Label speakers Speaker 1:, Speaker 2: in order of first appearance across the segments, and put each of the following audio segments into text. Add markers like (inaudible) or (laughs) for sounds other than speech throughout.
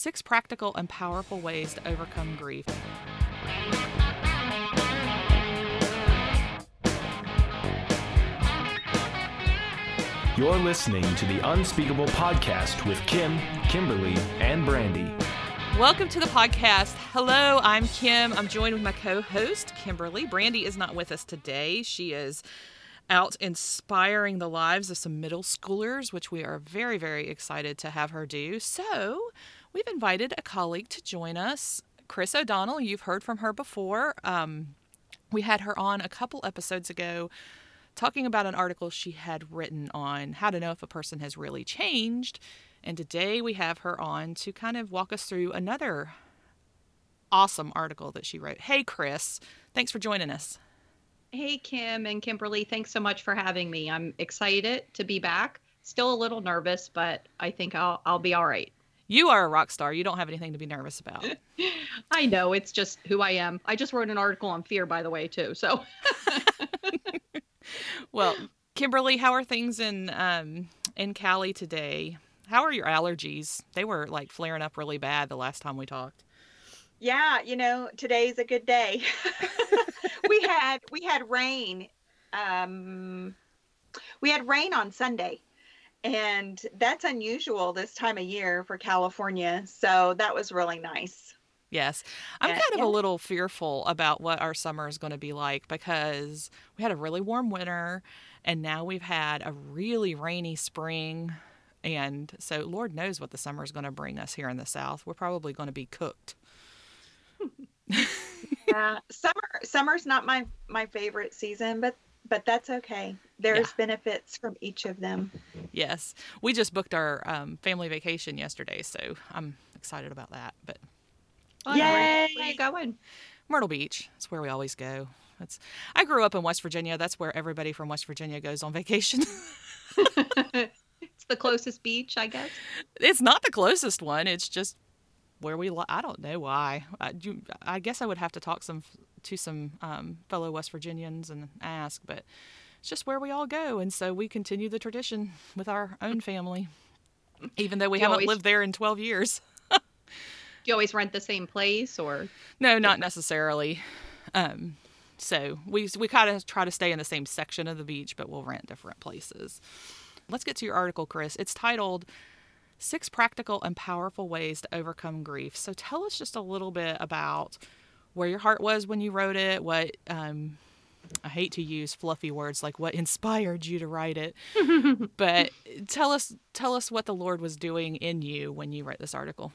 Speaker 1: Six Practical and Powerful Ways to Overcome Grief.
Speaker 2: You're listening to the Unspeakable Podcast with Kim, Kimberly, and Brandy.
Speaker 1: Welcome to the podcast. Hello, I'm Kim. I'm joined with my co host, Kimberly. Brandy is not with us today. She is out inspiring the lives of some middle schoolers, which we are very, very excited to have her do. So, we've invited a colleague to join us, Chris O'Donnell. You've heard from her before. Um, we had her on a couple episodes ago talking about an article she had written on how to know if a person has really changed. And today we have her on to kind of walk us through another awesome article that she wrote. Hey, Chris, thanks for joining us.
Speaker 3: Hey, Kim and Kimberly, thanks so much for having me. I'm excited to be back. Still a little nervous, but I think I'll I'll be all right.
Speaker 1: You are a rock star. You don't have anything to be nervous about. (laughs)
Speaker 3: I know it's just who I am. I just wrote an article on fear, by the way, too. So (laughs)
Speaker 1: well, Kimberly, how are things in um, in Cali today? How are your allergies? They were like flaring up really bad the last time we talked.
Speaker 4: Yeah, you know, today's a good day. (laughs) we had we had rain. Um, we had rain on Sunday, and that's unusual this time of year for California. So that was really nice.
Speaker 1: Yes. I'm kind of a little fearful about what our summer is going to be like because we had a really warm winter and now we've had a really rainy spring. And so, Lord knows what the summer is going to bring us here in the South. We're probably going to be cooked. (laughs)
Speaker 4: yeah, summer summer's not my my favorite season, but but that's okay. There's yeah. benefits from each of them.
Speaker 1: Yes, we just booked our um, family vacation yesterday, so I'm excited about that. But
Speaker 3: Yay! Where are you going?
Speaker 1: Myrtle Beach. That's where we always go. That's I grew up in West Virginia. That's where everybody from West Virginia goes on vacation. (laughs)
Speaker 3: it's the closest beach, I guess.
Speaker 1: It's not the closest one. It's just where we. Li- I don't know why. I, you, I guess I would have to talk some to some um, fellow West Virginians and ask, but it's just where we all go, and so we continue the tradition with our own family, even though we you haven't always... lived there in twelve years.
Speaker 3: Do (laughs) you always rent the same place or?
Speaker 1: No, not necessarily. Um, so we we kind of try to stay in the same section of the beach, but we'll rent different places. Let's get to your article, Chris. It's titled Six Practical and Powerful Ways to Overcome Grief. So tell us just a little bit about where your heart was when you wrote it, what um, I hate to use fluffy words like what (laughs) inspired you to write it, (laughs) but tell us tell us what the Lord was doing in you when you write this article.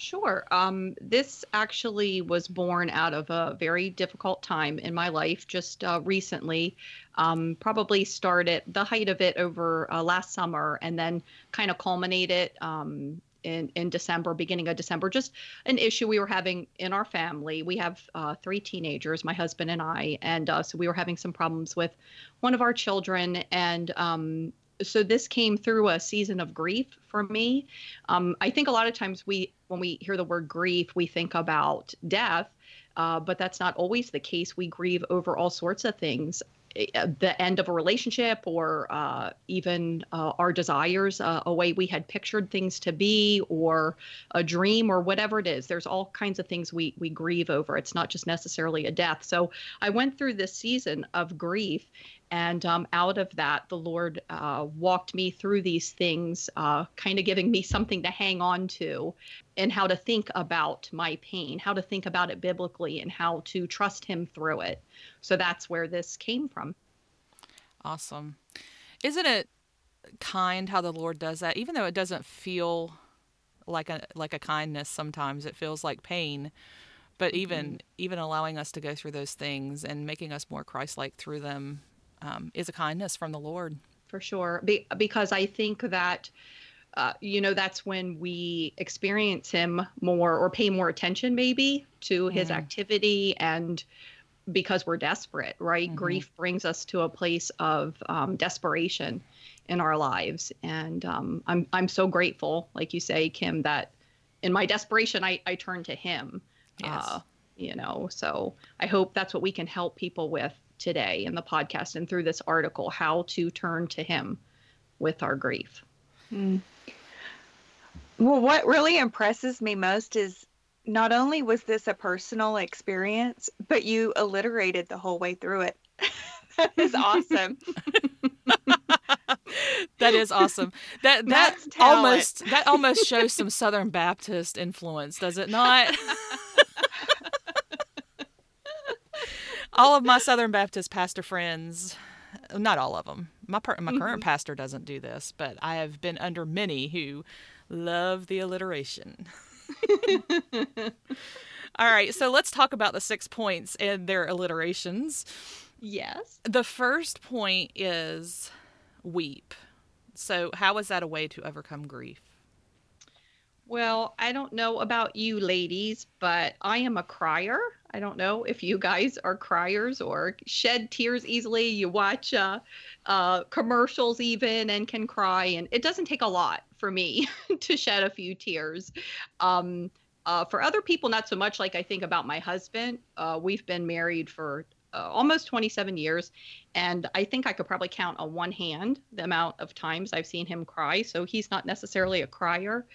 Speaker 3: Sure. Um, this actually was born out of a very difficult time in my life just uh, recently. Um, probably started the height of it over uh, last summer and then kind of culminated um, in, in December, beginning of December. Just an issue we were having in our family. We have uh, three teenagers, my husband and I, and uh, so we were having some problems with one of our children. And um, so this came through a season of grief for me. Um, I think a lot of times we, when we hear the word grief, we think about death, uh, but that's not always the case. We grieve over all sorts of things. Eh, the end of a relationship, or uh, even uh, our desires, uh, a way we had pictured things to be, or a dream, or whatever it is. There's all kinds of things we we grieve over. It's not just necessarily a death. So I went through this season of grief, and um, out of that, the Lord uh, walked me through these things, uh, kind of giving me something to hang on to and how to think about my pain, how to think about it biblically, and how to trust Him through it. So that's where this came from.
Speaker 1: Awesome. Isn't it kind how the Lord does that? Even though it doesn't feel like a like a kindness sometimes, it feels like pain but even mm-hmm. even allowing us to go through those things and making us more christ-like through them um, is a kindness from the Lord.
Speaker 3: For sure. Be- because I think that. Uh, you know that's when we experience him more or pay more attention maybe to his activity and because we're desperate right mm-hmm. grief brings us to a place of um, desperation in our lives and um, I'm, I'm so grateful like you say kim that in my desperation i, I turn to him yes. Uh, you know so i hope that's what we can help people with today in the podcast and through this article how to turn to Him with our grief. Mm.
Speaker 4: Well, what really impresses me most is not only was this a personal experience, but you alliterated the whole way through it. (laughs) (laughs) that is awesome.
Speaker 1: that is awesome. That that almost that almost shows some Southern Baptist influence, does it not? (laughs) all of my Southern Baptist pastor friends, not all of them. My per- my current mm-hmm. pastor doesn't do this, but I have been under many who love the alliteration. (laughs) all right, so let's talk about the six points and their alliterations.
Speaker 3: Yes.
Speaker 1: The first point is weep. So, how is that a way to overcome grief?
Speaker 3: Well, I don't know about you ladies, but I am a crier. I don't know if you guys are criers or shed tears easily. You watch uh, uh, commercials even and can cry, and it doesn't take a lot for me (laughs) to shed a few tears. Um, uh, for other people, not so much. Like I think about my husband. Uh, we've been married for uh, almost 27 years, and I think I could probably count on one hand the amount of times I've seen him cry. So he's not necessarily a crier.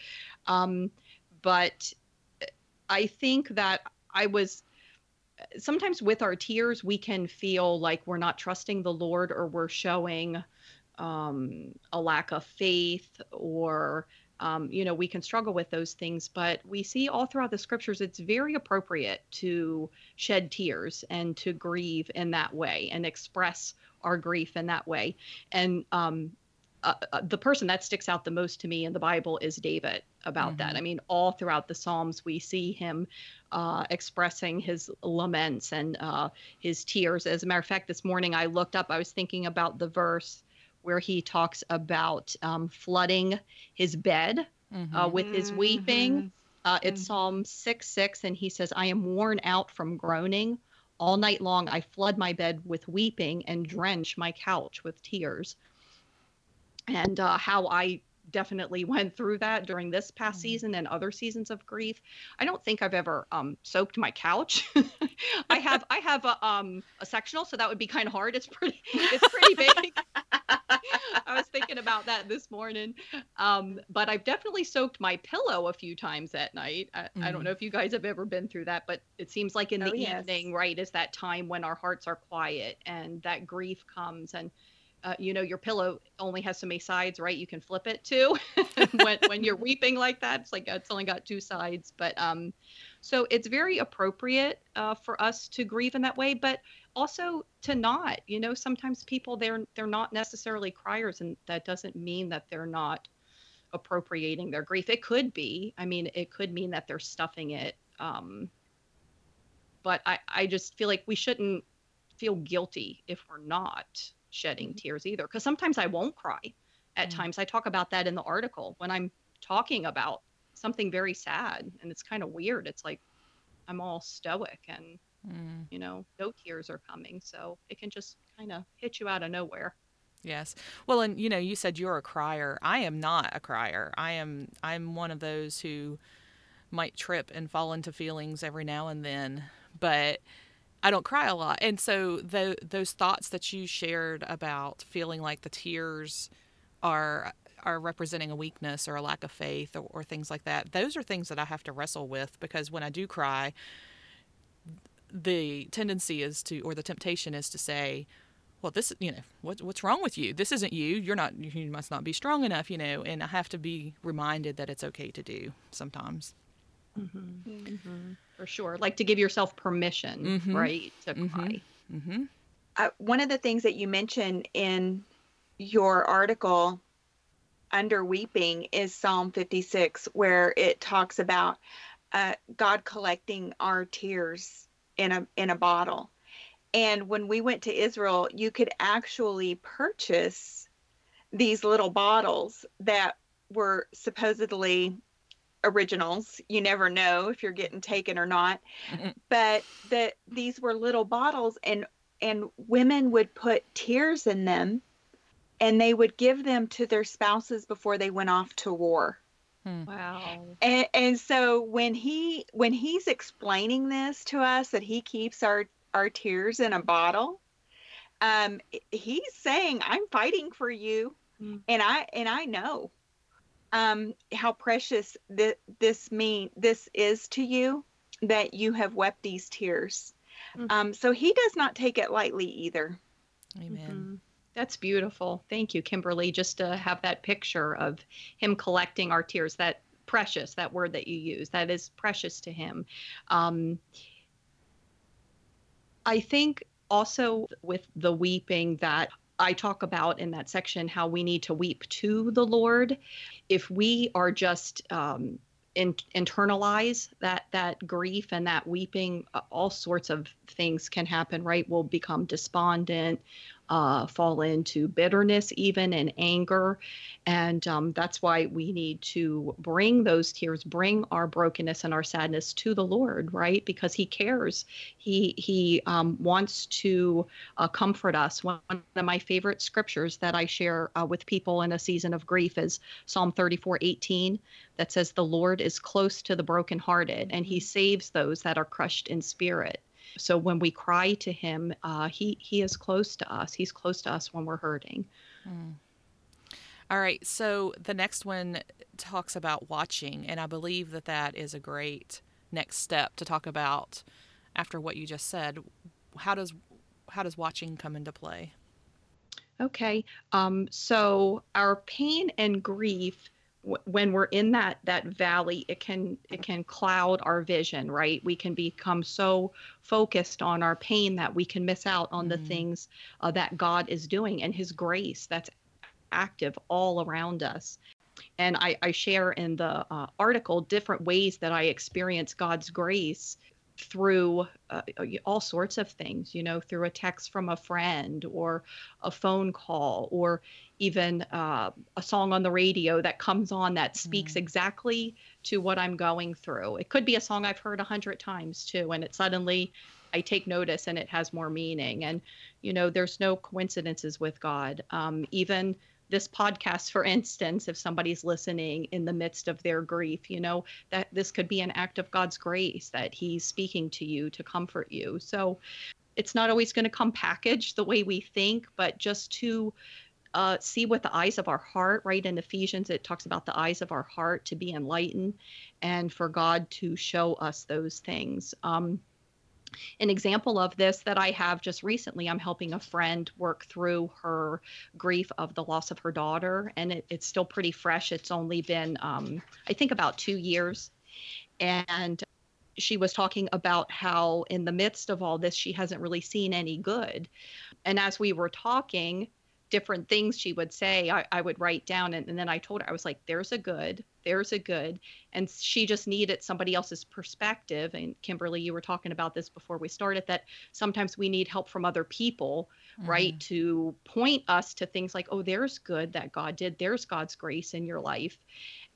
Speaker 3: Um, but I think that I was sometimes with our tears, we can feel like we're not trusting the Lord or we're showing um, a lack of faith or um, you know, we can struggle with those things, but we see all throughout the scriptures it's very appropriate to shed tears and to grieve in that way and express our grief in that way. And um, uh, uh, the person that sticks out the most to me in the Bible is David about that. I mean, all throughout the Psalms, we see him uh, expressing his laments and uh, his tears. As a matter of fact, this morning I looked up, I was thinking about the verse where he talks about um, flooding his bed uh, with his weeping. Uh, it's Psalm 6 6, and he says, I am worn out from groaning. All night long, I flood my bed with weeping and drench my couch with tears and uh, how I definitely went through that during this past season and other seasons of grief. I don't think I've ever um, soaked my couch. (laughs) I have I have a um a sectional, so that would be kind of hard. It's pretty it's pretty big. (laughs) I was thinking about that this morning, um, but I've definitely soaked my pillow a few times at night. I, I don't know if you guys have ever been through that, but it seems like in the
Speaker 4: Oh, yes.
Speaker 3: evening, right, is that time when our hearts are quiet and that grief comes and uh, you know your pillow only has so many sides right you can flip it too (laughs) (laughs) when, when you're weeping like that it's like it's only got two sides but um so it's very appropriate uh, for us to grieve in that way but also to not you know sometimes people they're they're not necessarily criers and that doesn't mean that they're not appropriating their grief it could be i mean it could mean that they're stuffing it um but i i just feel like we shouldn't feel guilty if we're not shedding tears either because sometimes i won't cry at times i talk about that in the article when i'm talking about something very sad and it's kind of weird it's like i'm all stoic and
Speaker 1: Mm,
Speaker 3: you know no tears are coming so it can just kind of hit you out of nowhere
Speaker 1: yes. Well, and you know, you said you're a crier. I am not a crier. I am. I'm one of those who might trip and fall into feelings every now and then, but I don't cry a lot. And so tho- those thoughts that you shared about feeling like the tears are are representing a weakness or a lack of faith or, or things like that. Those are things that I have to wrestle with because when I do cry, the tendency is to or the temptation is to say, well, this you know what what's wrong with you? This isn't you. You're not. You must not be strong enough. You know. And I have to be reminded that it's okay to do sometimes.
Speaker 3: For sure like to give yourself permission
Speaker 1: Mhm.
Speaker 3: right to cry
Speaker 1: Mm-hmm.
Speaker 4: uh, one of the things that you mentioned in your article under weeping is Psalm 56, where it talks about uh, God collecting our tears in a in a bottle. And when we went to Israel, you could actually purchase these little bottles that were supposedly originals. You never know if you're getting taken or not. But that these were little bottles and and women would put tears in them and they would give them to their spouses before they went off to war.
Speaker 3: wow
Speaker 4: And, and so when he when he's explaining this to us that he keeps our our tears in a bottle, um, he's saying I'm fighting for you,
Speaker 3: Mm.
Speaker 4: and I and I know, um, how precious th- this mean this is to you that you have wept these tears.
Speaker 3: Mhm.
Speaker 4: Um, so he does not take it lightly either.
Speaker 1: Amen.
Speaker 3: Mhm. That's beautiful. Thank you, Kimberly. Just to have that picture of him collecting our tears, that precious, that word that you use, that is precious to him. Um, I think also with the weeping that I talk about in that section, how we need to weep to the Lord. If we are just um, in, internalize that that grief and that weeping, all sorts of things can happen. Right? We'll become despondent uh, fall into bitterness, even and anger. And um, that's why we need to bring those tears, bring our brokenness and our sadness to the Lord, right? Because He cares. He He um, wants to uh, comfort us. One of my favorite scriptures that I share uh, with people in a season of grief is Psalm 34 18, that says, The Lord is close to the brokenhearted, and He saves those that are crushed in spirit. So when we cry to him, uh, he he is close to us. He's close to us when we're hurting.
Speaker 1: All right. So the next one talks about watching, and I believe that that is a great next step to talk about after what you just said. How does how does watching come into play?
Speaker 3: Okay. Um, so our pain and grief, w- when we're in that that valley, it can it can cloud our vision. Right. We can become so focused on our pain that we can miss out on the
Speaker 1: Mhm.
Speaker 3: things uh, that God is doing and His grace that's active all around us. And I, I share in the uh, article different ways that I experience God's grace through uh, all sorts of things, you know, through a text from a friend or a phone call or even uh, a song on the radio that comes on that speaks
Speaker 1: Mm.
Speaker 3: exactly to what I'm going through. It could be a song I've heard a hundred times too, and it suddenly I take notice and it has more meaning. And, you know, there's no coincidences with God. Um, even this podcast, for instance, if somebody's listening in the midst of their grief, you know, that this could be an act of God's grace that He's speaking to you to comfort you. So it's not always going to come packaged the way we think, but just to uh, see with the eyes of our heart, right? In Ephesians, it talks about the eyes of our heart to be enlightened and for God to show us those things. Um, an example of this that I have just recently, I'm helping a friend work through her grief of the loss of her daughter, and it, it's still pretty fresh. It's only been, um, I think, about two years. And she was talking about how, in the midst of all this, she hasn't really seen any good. And as we were talking, different things she would say, I, I would write down. And, and then I told her, I was like, there's a good, there's a good. And she just needed somebody else's perspective. And Kimberly, you were talking about this before we started that sometimes we need help from other people, right? To point us to things like, oh, there's good that God did, there's God's grace in your life.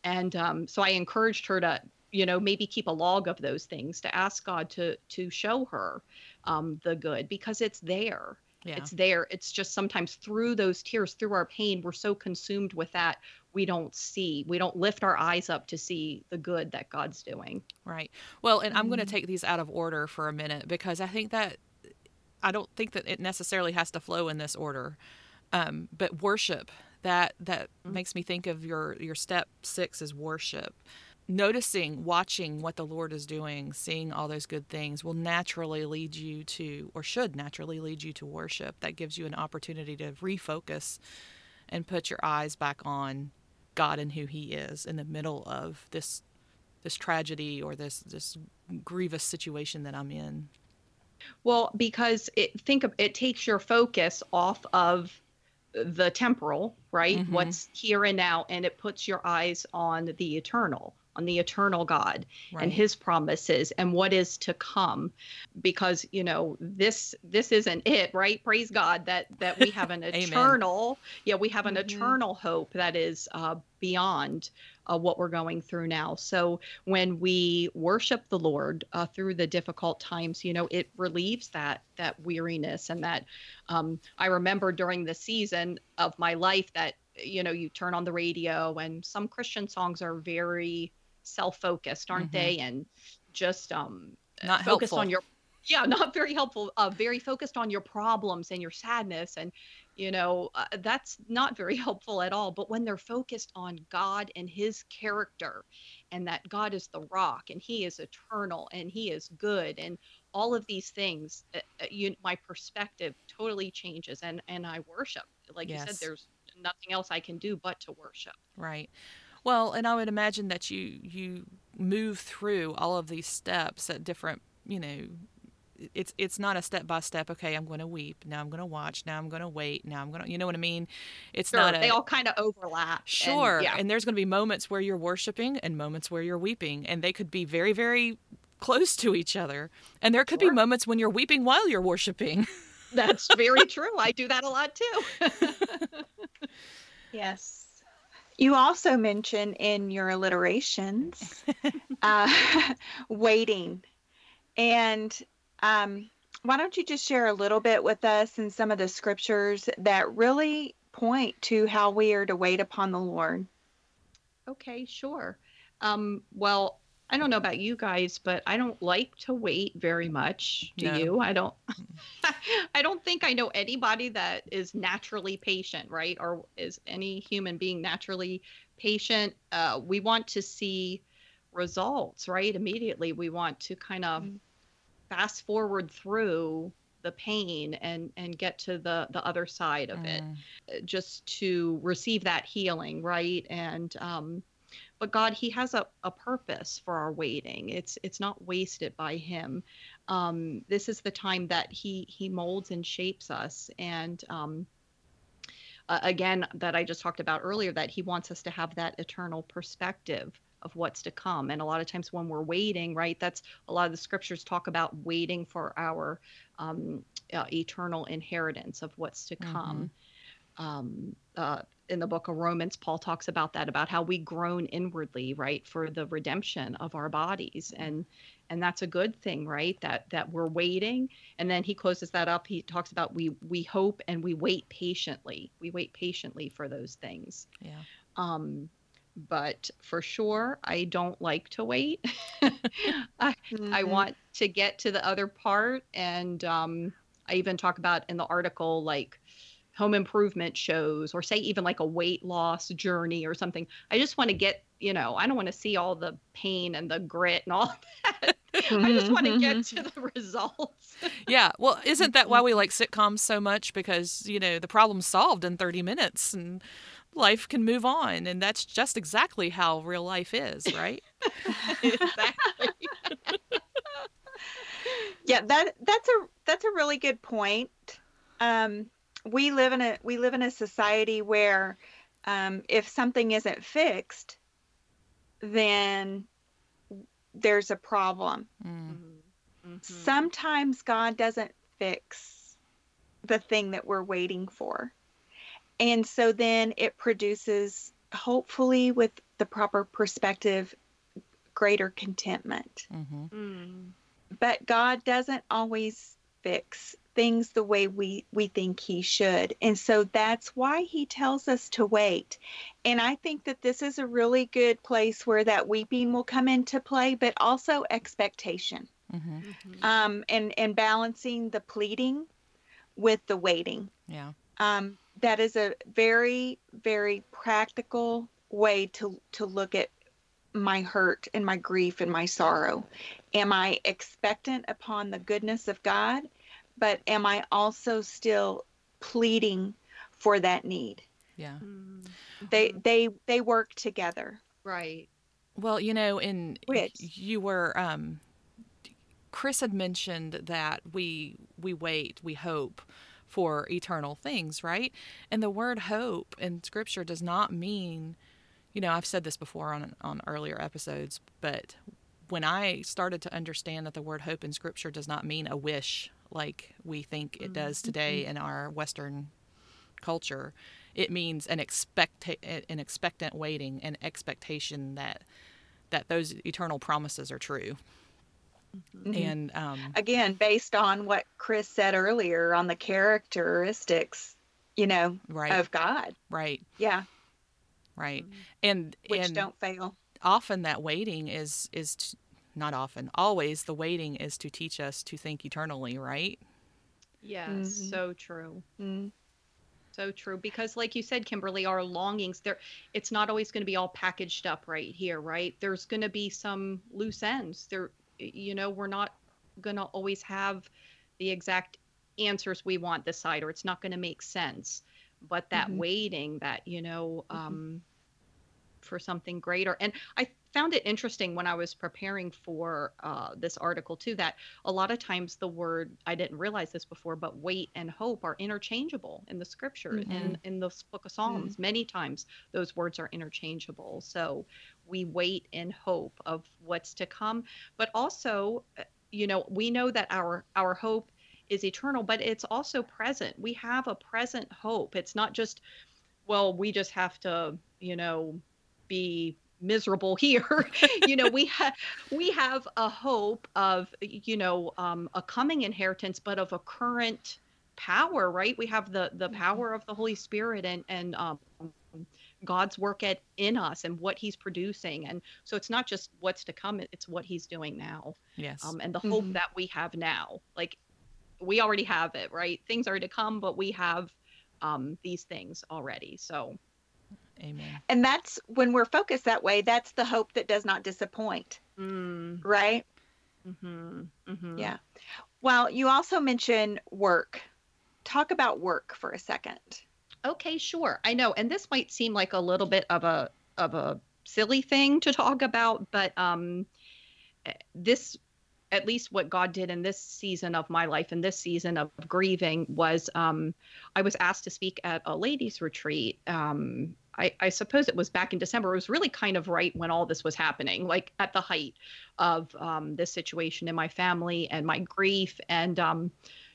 Speaker 3: And um, so I encouraged her to, you know, maybe keep a log of those things to ask God to to show her um, the good because it's there.
Speaker 1: Yeah.
Speaker 3: It's there. It's just sometimes through those tears, through our pain, we're so consumed with that we don't see, we don't lift our eyes up to see the good that God's doing.
Speaker 1: Right. Well, and I'm going to
Speaker 3: Mhm.
Speaker 1: take these out of order for a minute because I think that I don't think that it necessarily has to flow in this order. Um, but worship that that
Speaker 3: Mhm.
Speaker 1: makes me think of your your step six is worship. Noticing, watching what the Lord is doing, seeing all those good things will naturally lead you to, or should naturally lead you to worship. That gives you an opportunity to refocus and put your eyes back on God and who He is in the middle of this this tragedy or this this grievous situation that I'm in.
Speaker 3: Well, because it think of it takes your focus off of the temporal, right?
Speaker 1: Mhm.
Speaker 3: What's here and now, and it puts your eyes on the eternal, on the eternal God
Speaker 1: Right.
Speaker 3: and His promises and what is to come. Because you know this this isn't it, right? Praise God that that we have an (laughs) eternal, yeah, we have an
Speaker 1: Mhm.
Speaker 3: eternal hope that is uh, beyond uh, what we're going through now. So when we worship the Lord uh, through the difficult times, you know, it relieves that that weariness and that. Um, I remember during the season of my life that you know you turn on the radio and some Christian songs are very self-focused, aren't
Speaker 1: Mhm.
Speaker 3: they? And just um,
Speaker 1: Not
Speaker 3: focused
Speaker 1: helpful.
Speaker 3: on your yeah, (laughs) not very helpful. Uh, very focused on your problems and your sadness and you know, uh, that's not very (laughs) helpful at all. But when they're focused on God and his character and that God is the rock and he is eternal and he is good and all of these things, uh, uh you, my perspective totally changes and, and I worship. Like yes. you said, there's nothing else I can do but to worship.
Speaker 1: Right. Well, and I would imagine that you you move through all of these steps at different, you know, it's it's not a step by step. Okay, I'm going to weep. Now I'm going to watch. Now I'm going to wait. Now I'm going to, you know what I mean? It's
Speaker 3: sure,
Speaker 1: not. A,
Speaker 3: they all kind of overlap.
Speaker 1: Sure. And, yeah. and there's going to be moments where you're worshiping and moments where you're weeping, and they could be very very close to each other. And there could sure. be moments when you're weeping while you're worshiping.
Speaker 3: That's very (laughs) true. I do that a lot too. (laughs) (laughs)
Speaker 4: yes. You also mention in your alliterations (laughs) uh, (laughs) waiting. And um, why don't you just share a little bit with us in some of the scriptures that really point to how we are to wait upon the Lord?
Speaker 3: Okay, sure. Um, well, I don't know about you guys, but I don't like to wait very much. Do no. you? I don't. (laughs) I don't think I know anybody that is naturally patient, right? Or is any human being naturally patient? Uh, we want to see results, right? Immediately, we want to kind of mm-hmm. fast forward through the pain and and get to the the other side of mm. it, uh, just to receive that healing, right? And um, but God, He has a, a purpose for our waiting. It's it's not wasted by Him. Um, this is the time that He He molds and shapes us, and um, uh, again, that I just talked about earlier, that He wants us to have that eternal perspective of what's to come. And a lot of times when we're waiting, right, that's a lot of the scriptures talk about waiting for our um, uh, eternal inheritance of what's to come. Mm-hmm. Um, uh, in the book of Romans, Paul talks about that, about how we groan inwardly, right, for the redemption of our bodies. And and that's a good thing, right? That that we're waiting. And then he closes that up. He talks about we we hope and we wait patiently. We wait patiently for those things.
Speaker 1: Yeah.
Speaker 3: Um, but for sure, I don't like to wait. (laughs) I, mm-hmm. I want to get to the other part. And um, I even talk about in the article, like, home improvement shows or say even like a weight loss journey or something. I just want to get, you know, I don't want to see all the pain and the grit and all (laughs) that. I just want to get mm-hmm. to the (laughs) results.
Speaker 1: yeah. Well, isn't that why we like (laughs) sitcoms so much? Because, you know, the problem's solved in 30 minutes and life can move on. And that's just exactly how real life is, right?
Speaker 3: exactly.
Speaker 4: yeah, that that's a that's a really good point. Um, we live in a we live in a society where um, if something isn't fixed, then there's a problem. Mm. Mm-hmm. Sometimes God doesn't fix the thing that we're waiting for. And so then it produces, hopefully, with the proper perspective, greater contentment. Mm-hmm. Mm. But God doesn't always fix things the way we we think he should. And so that's why he tells us to wait. And i think that this is a really good place where that weeping will come into play but also expectation. Mm-hmm. Mm-hmm. Um, and and balancing the pleading with the waiting.
Speaker 1: Yeah.
Speaker 4: Um, that is a very very practical way to to look at my hurt and my grief and my sorrow. Am i expectant upon the goodness of god but am I also still pleading for that need?
Speaker 1: Yeah. Mm-hmm.
Speaker 4: They they they work together.
Speaker 3: Right.
Speaker 1: Well, you know, in Which? you were um Chris had mentioned that we we wait, we hope for eternal things, right? And the word hope in scripture does not mean you know, I've said this before on on earlier episodes, but when I started to understand that the word hope in scripture does not mean a wish like we think it does mm-hmm. today in our Western culture. It means an expect an expectant waiting, an expectation that that those eternal promises are true. Mm-hmm. And um,
Speaker 4: again, based on what Chris said earlier on the characteristics, you know,
Speaker 1: right.
Speaker 4: of God.
Speaker 1: Right.
Speaker 4: Yeah.
Speaker 1: Right. Mm-hmm. And
Speaker 4: which
Speaker 1: and
Speaker 4: don't fail.
Speaker 1: Often that waiting is is not often, always the waiting is to teach us to think eternally, right?
Speaker 3: Yes, mm-hmm. so true. Mm-hmm. so true because like you said kimberly our longings there it's not always going to be all packaged up right here right there's going to be some loose ends there you know we're not going to always have the exact answers we want this side or it's not going to make sense but that mm-hmm. waiting that you know mm-hmm. um for something greater and i found it interesting when I was preparing for uh, this article too that a lot of times the word I didn't realize this before, but wait and hope are interchangeable in the scripture mm-hmm. in in the book of Psalms. Mm-hmm. Many times those words are interchangeable. So we wait in hope of what's to come, but also, uh, you know, we know that our our hope is eternal, but it's also present. We have a present hope. It's not just, well, we just have to, you know, be miserable here. (laughs) You know we have we have a hope of you know um, a coming inheritance but of a current power right? We have the the mm-hmm. power of the holy spirit and and um, god's work at in us and what he's producing. And so it's not just what's to come it's what he's doing now
Speaker 1: yes.
Speaker 3: um, and the hope mm-hmm. that we have now. Like we already have it right? Things are to come but we have um, these things already. So
Speaker 1: Amen.
Speaker 4: And that's when we're focused that way, that's the hope that does not disappoint.
Speaker 3: Mm.
Speaker 4: Right?
Speaker 3: Mm-hmm. Mm-hmm.
Speaker 4: Yeah. Well, you also mentioned work. Talk about work for a second.
Speaker 3: Okay, sure. I know. And this might seem like a little bit of a of a silly thing to talk about, but um this at least what God did in this season of my life and this season of grieving was um, I was asked to speak at a ladies' retreat um, I, I, suppose it was back in December. It was really kind of right when all this was happening, like at the height of um, this situation in my family and my grief. And, um,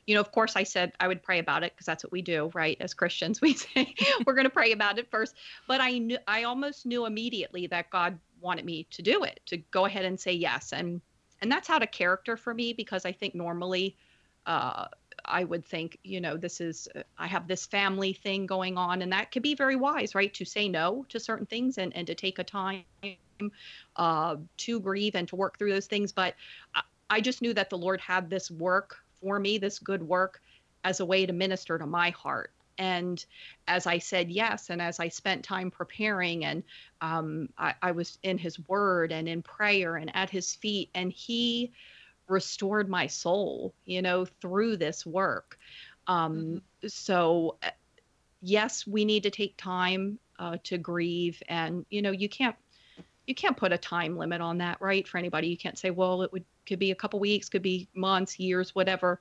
Speaker 3: you know, of course, I said I would pray about it because that's what we do, right? As Christians, (laughs) we say we're going to pray about it first. But I knew, I almost knew immediately that God wanted me to do it, to go ahead and say yes. And and that's out of character for me because I think normally uh, I would think, you know, this is, uh, I have this family thing going on, and that could be very wise, right? To say no to certain things and, and to take a time uh, to grieve and to work through those things. But I, just knew that the Lord had this work for me, this good work, as a way to minister to my heart. And as I said yes, and as I spent time preparing, and um, I, I was in His Word and in prayer and at His feet, and He, restored my soul, you know, through this work. Um, mm-hmm. So, uh, yes, we need to take time uh, to grieve, and you know, you can't you can't put a time limit on that, right? For anybody, you can't say, well, it would could be a couple weeks, could be months, years, whatever.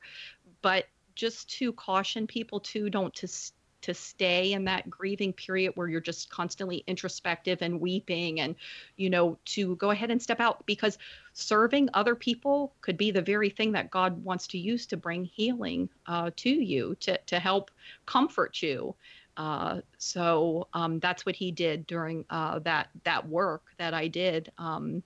Speaker 3: But just to caution people too, don't to to stay in that grieving period where you're just constantly introspective and weeping and you know to go ahead and step out because serving other people could be the very thing that god wants to use to bring healing uh, to you to, to help comfort you uh, so um, that's what he did during uh, that that work that i did um,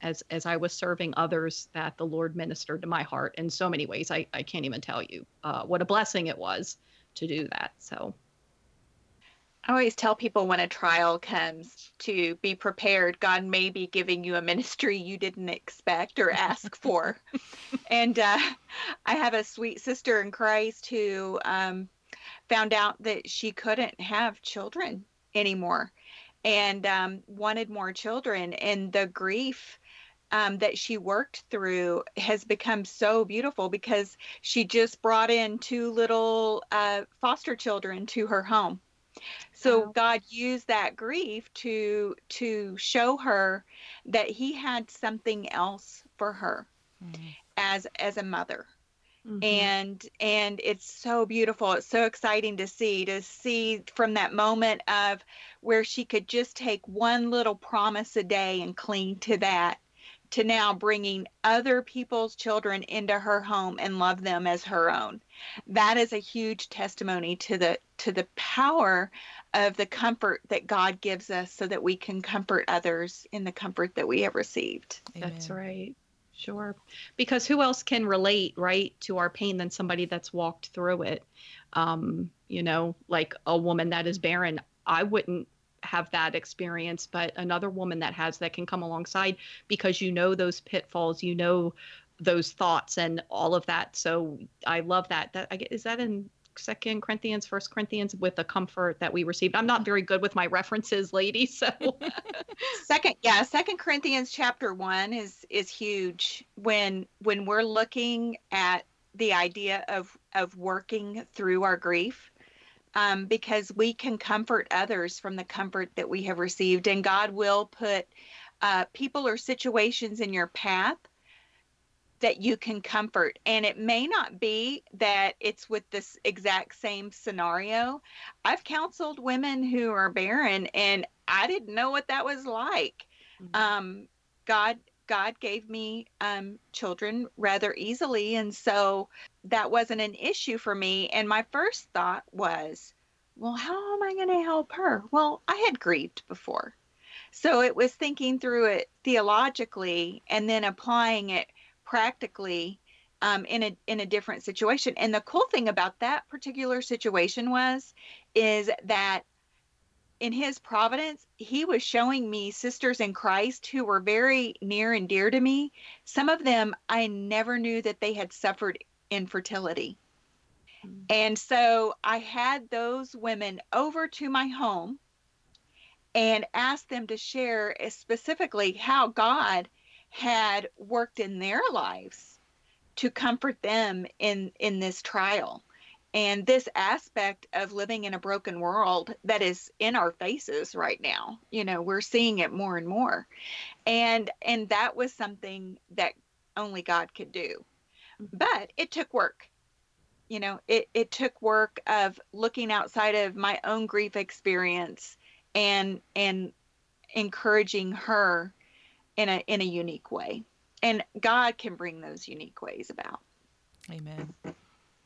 Speaker 3: as as I was serving others that the Lord ministered to my heart in so many ways. I, I can't even tell you uh, what a blessing it was to do that. So
Speaker 4: I always tell people when a trial comes to be prepared. God may be giving you a ministry you didn't expect or ask (laughs) for. and uh, I have a sweet sister in Christ who um, found out that she couldn't have children anymore and um, wanted more children. And the grief um, that she worked through has become so beautiful because she just brought in two little uh, foster children to her home. So wow. God used that grief to to show her that He had something else for her mm-hmm. as as a mother. Mm-hmm. and and it's so beautiful it's so exciting to see to see from that moment of where she could just take one little promise a day and cling to that to now bringing other people's children into her home and love them as her own. That is a huge testimony to the to the power of the comfort that God gives us so that we can comfort others in the comfort that we have received.
Speaker 3: Amen. That's right. Sure. Because who else can relate, right, to our pain than somebody that's walked through it? Um, you know, like a woman that is barren. I wouldn't have that experience, but another woman that has that can come alongside because you know those pitfalls, you know those thoughts and all of that. So I love that. That is that in second corinthians first corinthians with the comfort that we received i'm not very good with my references lady (laughs) so (laughs)
Speaker 4: second yeah second corinthians chapter one is is huge when when we're looking at the idea of of working through our grief um, because we can comfort others from the comfort that we have received and god will put uh, people or situations in your path that you can comfort. And it may not be that it's with this exact same scenario. I've counseled women who are barren, and I didn't know what that was like. Mm-hmm. Um, God God gave me um, children rather easily, and so that wasn't an issue for me. And my first thought was, well, how am I going to help her? Well, I had grieved before. So it was thinking through it theologically and then applying it practically um, in a in a different situation. And the cool thing about that particular situation was, is that in his providence, he was showing me sisters in Christ who were very near and dear to me. Some of them I never knew that they had suffered infertility. Mm-hmm. And so I had those women over to my home and asked them to share specifically how God had worked in their lives to comfort them in in this trial and this aspect of living in a broken world that is in our faces right now you know we're seeing it more and more and and that was something that only god could do. But it took work. You know it it took work of looking outside of my own grief experience and and encouraging her in a in a unique way. And god can bring those unique ways about.
Speaker 1: Amen.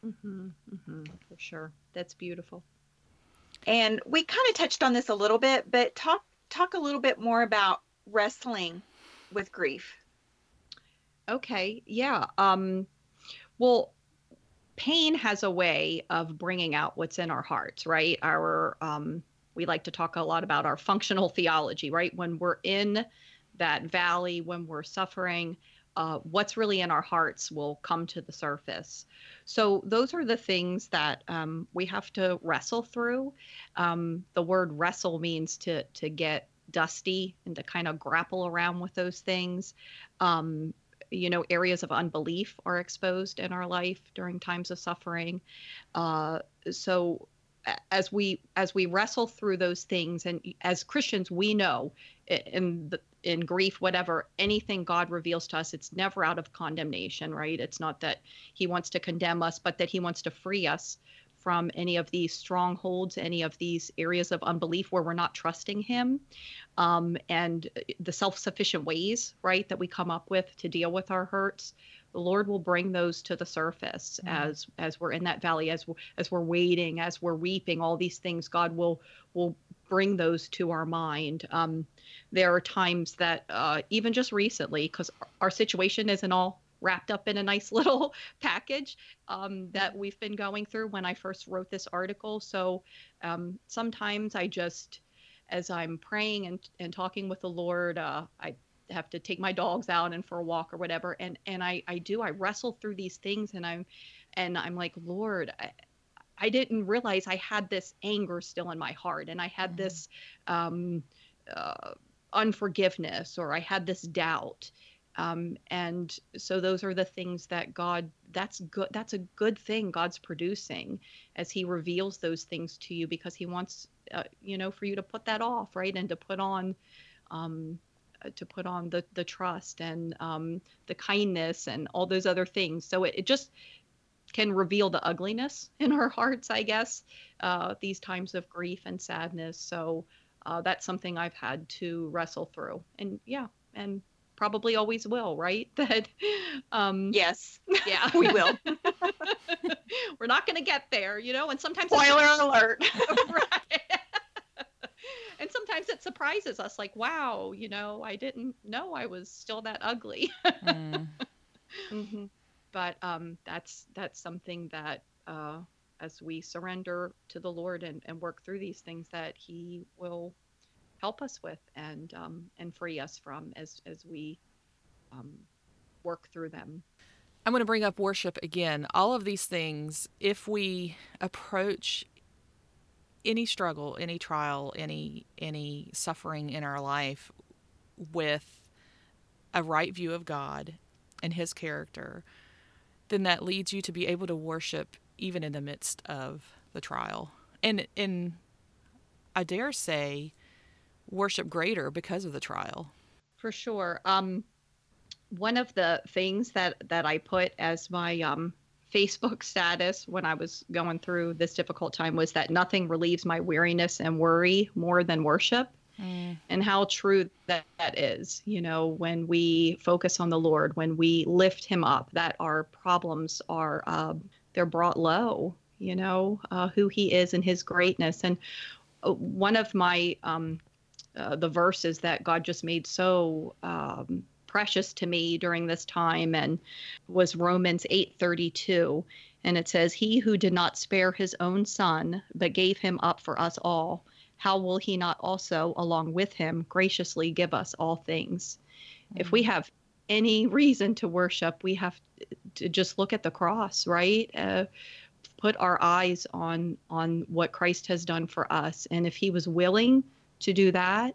Speaker 3: Mm-hmm, mm-hmm, for sure. That's beautiful.
Speaker 4: And we kind of touched on this a little bit but talk talk a little bit more about wrestling with grief.
Speaker 3: Okay yeah um well pain has a way of bringing out what's in our hearts right? Our um we like to talk a lot about our functional theology right? When we're in that valley when we're suffering uh, what's really in our hearts will come to the surface. So those are the things that um, we have to wrestle through. Um, the word wrestle means to to get dusty and to kind of grapple around with those things. Um, you know areas of unbelief are exposed in our life during times of suffering. Uh, so as we as we wrestle through those things and as christians we know in the, in grief whatever anything god reveals to us it's never out of condemnation right? It's not that he wants to condemn us but that he wants to free us from any of these strongholds any of these areas of unbelief where we're not trusting him um, and the self-sufficient ways right that we come up with to deal with our hurts the Lord will bring those to the surface mm-hmm. as as we're in that valley, as we're, as we're waiting, as we're weeping. All these things, God will will bring those to our mind. Um, there are times that uh, even just recently, because our situation isn't all wrapped up in a nice (laughs) little package um, that we've been going through when I first wrote this article. So um, sometimes I just, as I'm praying and, and talking with the Lord, uh, I have to take my dogs out and for a walk or whatever and and I I do I wrestle through these things and I'm and I'm like Lord I, I didn't realize I had this anger still in my heart and I had mm-hmm. this um, uh, unforgiveness or I had this doubt um, and so those are the things that God that's good that's a good thing God's producing as he reveals those things to you because he wants uh, you know for you to put that off right and to put on um, uh, to put on the the trust and um, the kindness and all those other things. So it, it just can reveal the ugliness (laughs) in our hearts, I guess, uh, these times of grief and sadness. So uh, that's something I've had to wrestle through, and yeah, and probably always will, right? (laughs) That
Speaker 4: um yes,
Speaker 3: yeah,
Speaker 4: we will. (laughs)
Speaker 3: We're not going to get there, you know, and sometimes
Speaker 4: spoiler alert. (laughs)
Speaker 3: right and sometimes it surprises us like wow you know i didn't know i was still that ugly mm. mm-hmm. but um, that's that's something that uh, as we surrender to the lord and, and work through these things that he will help us with and um, and free us from as as we um, work through them
Speaker 1: I'm going to bring up worship again. All of these things, if we approach any struggle, any trial, any any suffering in our life with a right view of God and his character, then that leads you to be able to worship even in the midst of the trial. And in I dare say worship greater because of the trial.
Speaker 3: For sure. Um one of the things that that I put as my um Facebook status when I was going through this difficult time was that nothing relieves my weariness and worry more than worship. Mm. And how true that, that is, you know, when we focus on the Lord, when we lift Him up, that our problems are uh, they're brought low, you know, uh, who He is and His greatness. And uh, one of my um, uh, the verses that God just made so um, precious to me during this time and was Romans 8:32 and it says he who did not spare his own son but gave him up for us all how will he not also along with him graciously give us all things mm-hmm. if we mm-hmm. have any reason to worship we have to just look at the cross right uh, put our eyes on on what Christ has done for us and if he was willing to do that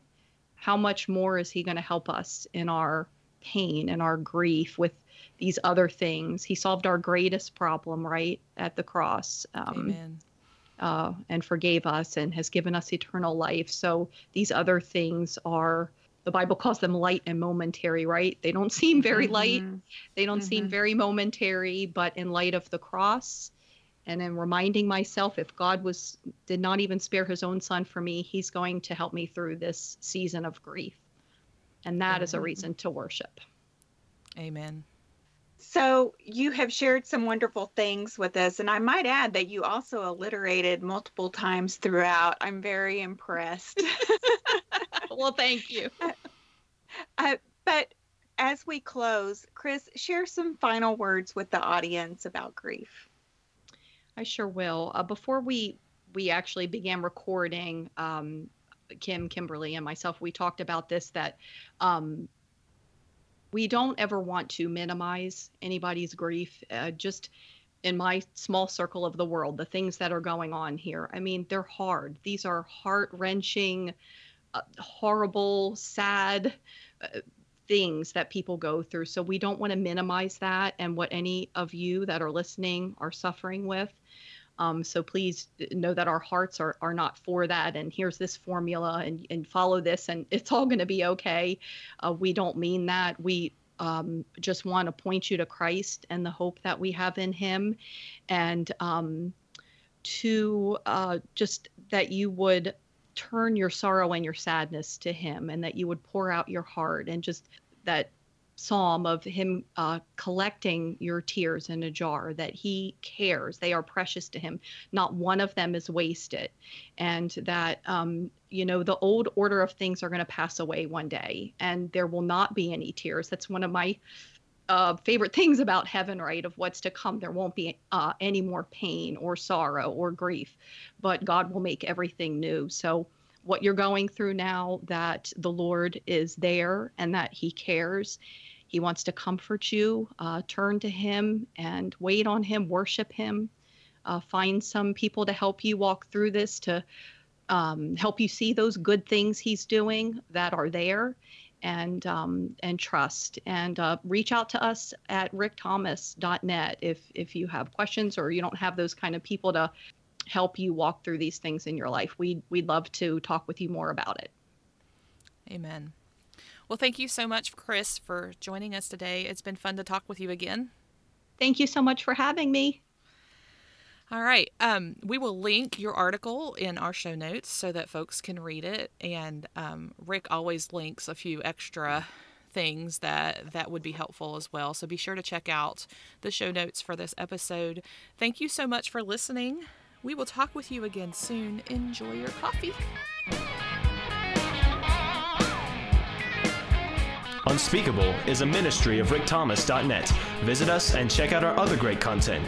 Speaker 3: how much more is he going to help us in our pain and our grief with these other things. He solved our greatest problem right at the cross. Um, Amen. Uh, and forgave us and has given us eternal life. So these other things are the Bible calls them light and momentary, right? They don't (laughs) seem very mm-hmm. light, they don't mm-hmm. seem very momentary, but in light of the cross and then reminding myself if God was did not even spare his own son for me, he's going to help me through this season of grief. And that Amen. is a reason to worship.
Speaker 1: Amen.
Speaker 4: So you have shared some wonderful things with us, and I might add that you also alliterated multiple times throughout. I'm very impressed. (laughs)
Speaker 3: well, thank you. (laughs)
Speaker 4: Uh, but as we close, Chris, share some final words with the audience about grief.
Speaker 3: I sure will. Uh, before we we actually began recording, um, Kim, Kimberly, and myself, we talked about this that um, we don't ever want to minimize anybody's grief. Uh, just in my small circle of the world, the things that are going on here, I mean, they're hard. These are heart wrenching, uh, horrible, sad. Uh, things that people go through. So we don't want to minimize that and what any of you that are listening are suffering with. Um, so please know that our hearts are, are not for that. And here's this formula and, and follow this and it's all going to be okay. Uh, we don't mean that. We um, just want to point you to Christ and the hope that we have in him. And um, to uh, just that you would turn your sorrow and your sadness to him and that you would pour out your heart and just that psalm of him uh, collecting your tears in a jar that he cares. They are precious to him. Not one of them is wasted. And that um, you know the old order of things are going to pass away one day and there will not be any tears. That's one of my uh, favorite things about heaven, right? Of what's to come. There won't be uh, any more pain or sorrow or grief, but God will make everything new. So, what you're going through now, that the Lord is there and that He cares he wants to comfort you. Uh, turn to Him and wait on Him, worship Him. Uh, find some people to help you walk through this, to um, help you see those good things He's doing that are there, and um, and trust. And uh, reach out to us at rickthomas.net if if you have questions or you don't have those kind of people to help you walk through these things in your life. We we'd love to talk with you more about it.
Speaker 1: Amen. Well, thank you so much, Chris, for joining us today. It's been fun to talk with you again.
Speaker 3: Thank you so much for having me.
Speaker 1: All right. Um, we will link your article in our show notes so that folks can read it. And um, Rick always links a few extra things that that would be helpful as well. So be sure to check out the show notes for this episode. Thank you so much for listening. We will talk with you again soon. Enjoy your coffee.
Speaker 2: Unspeakable is a ministry of rickthomas.net. Visit us and check out our other great content.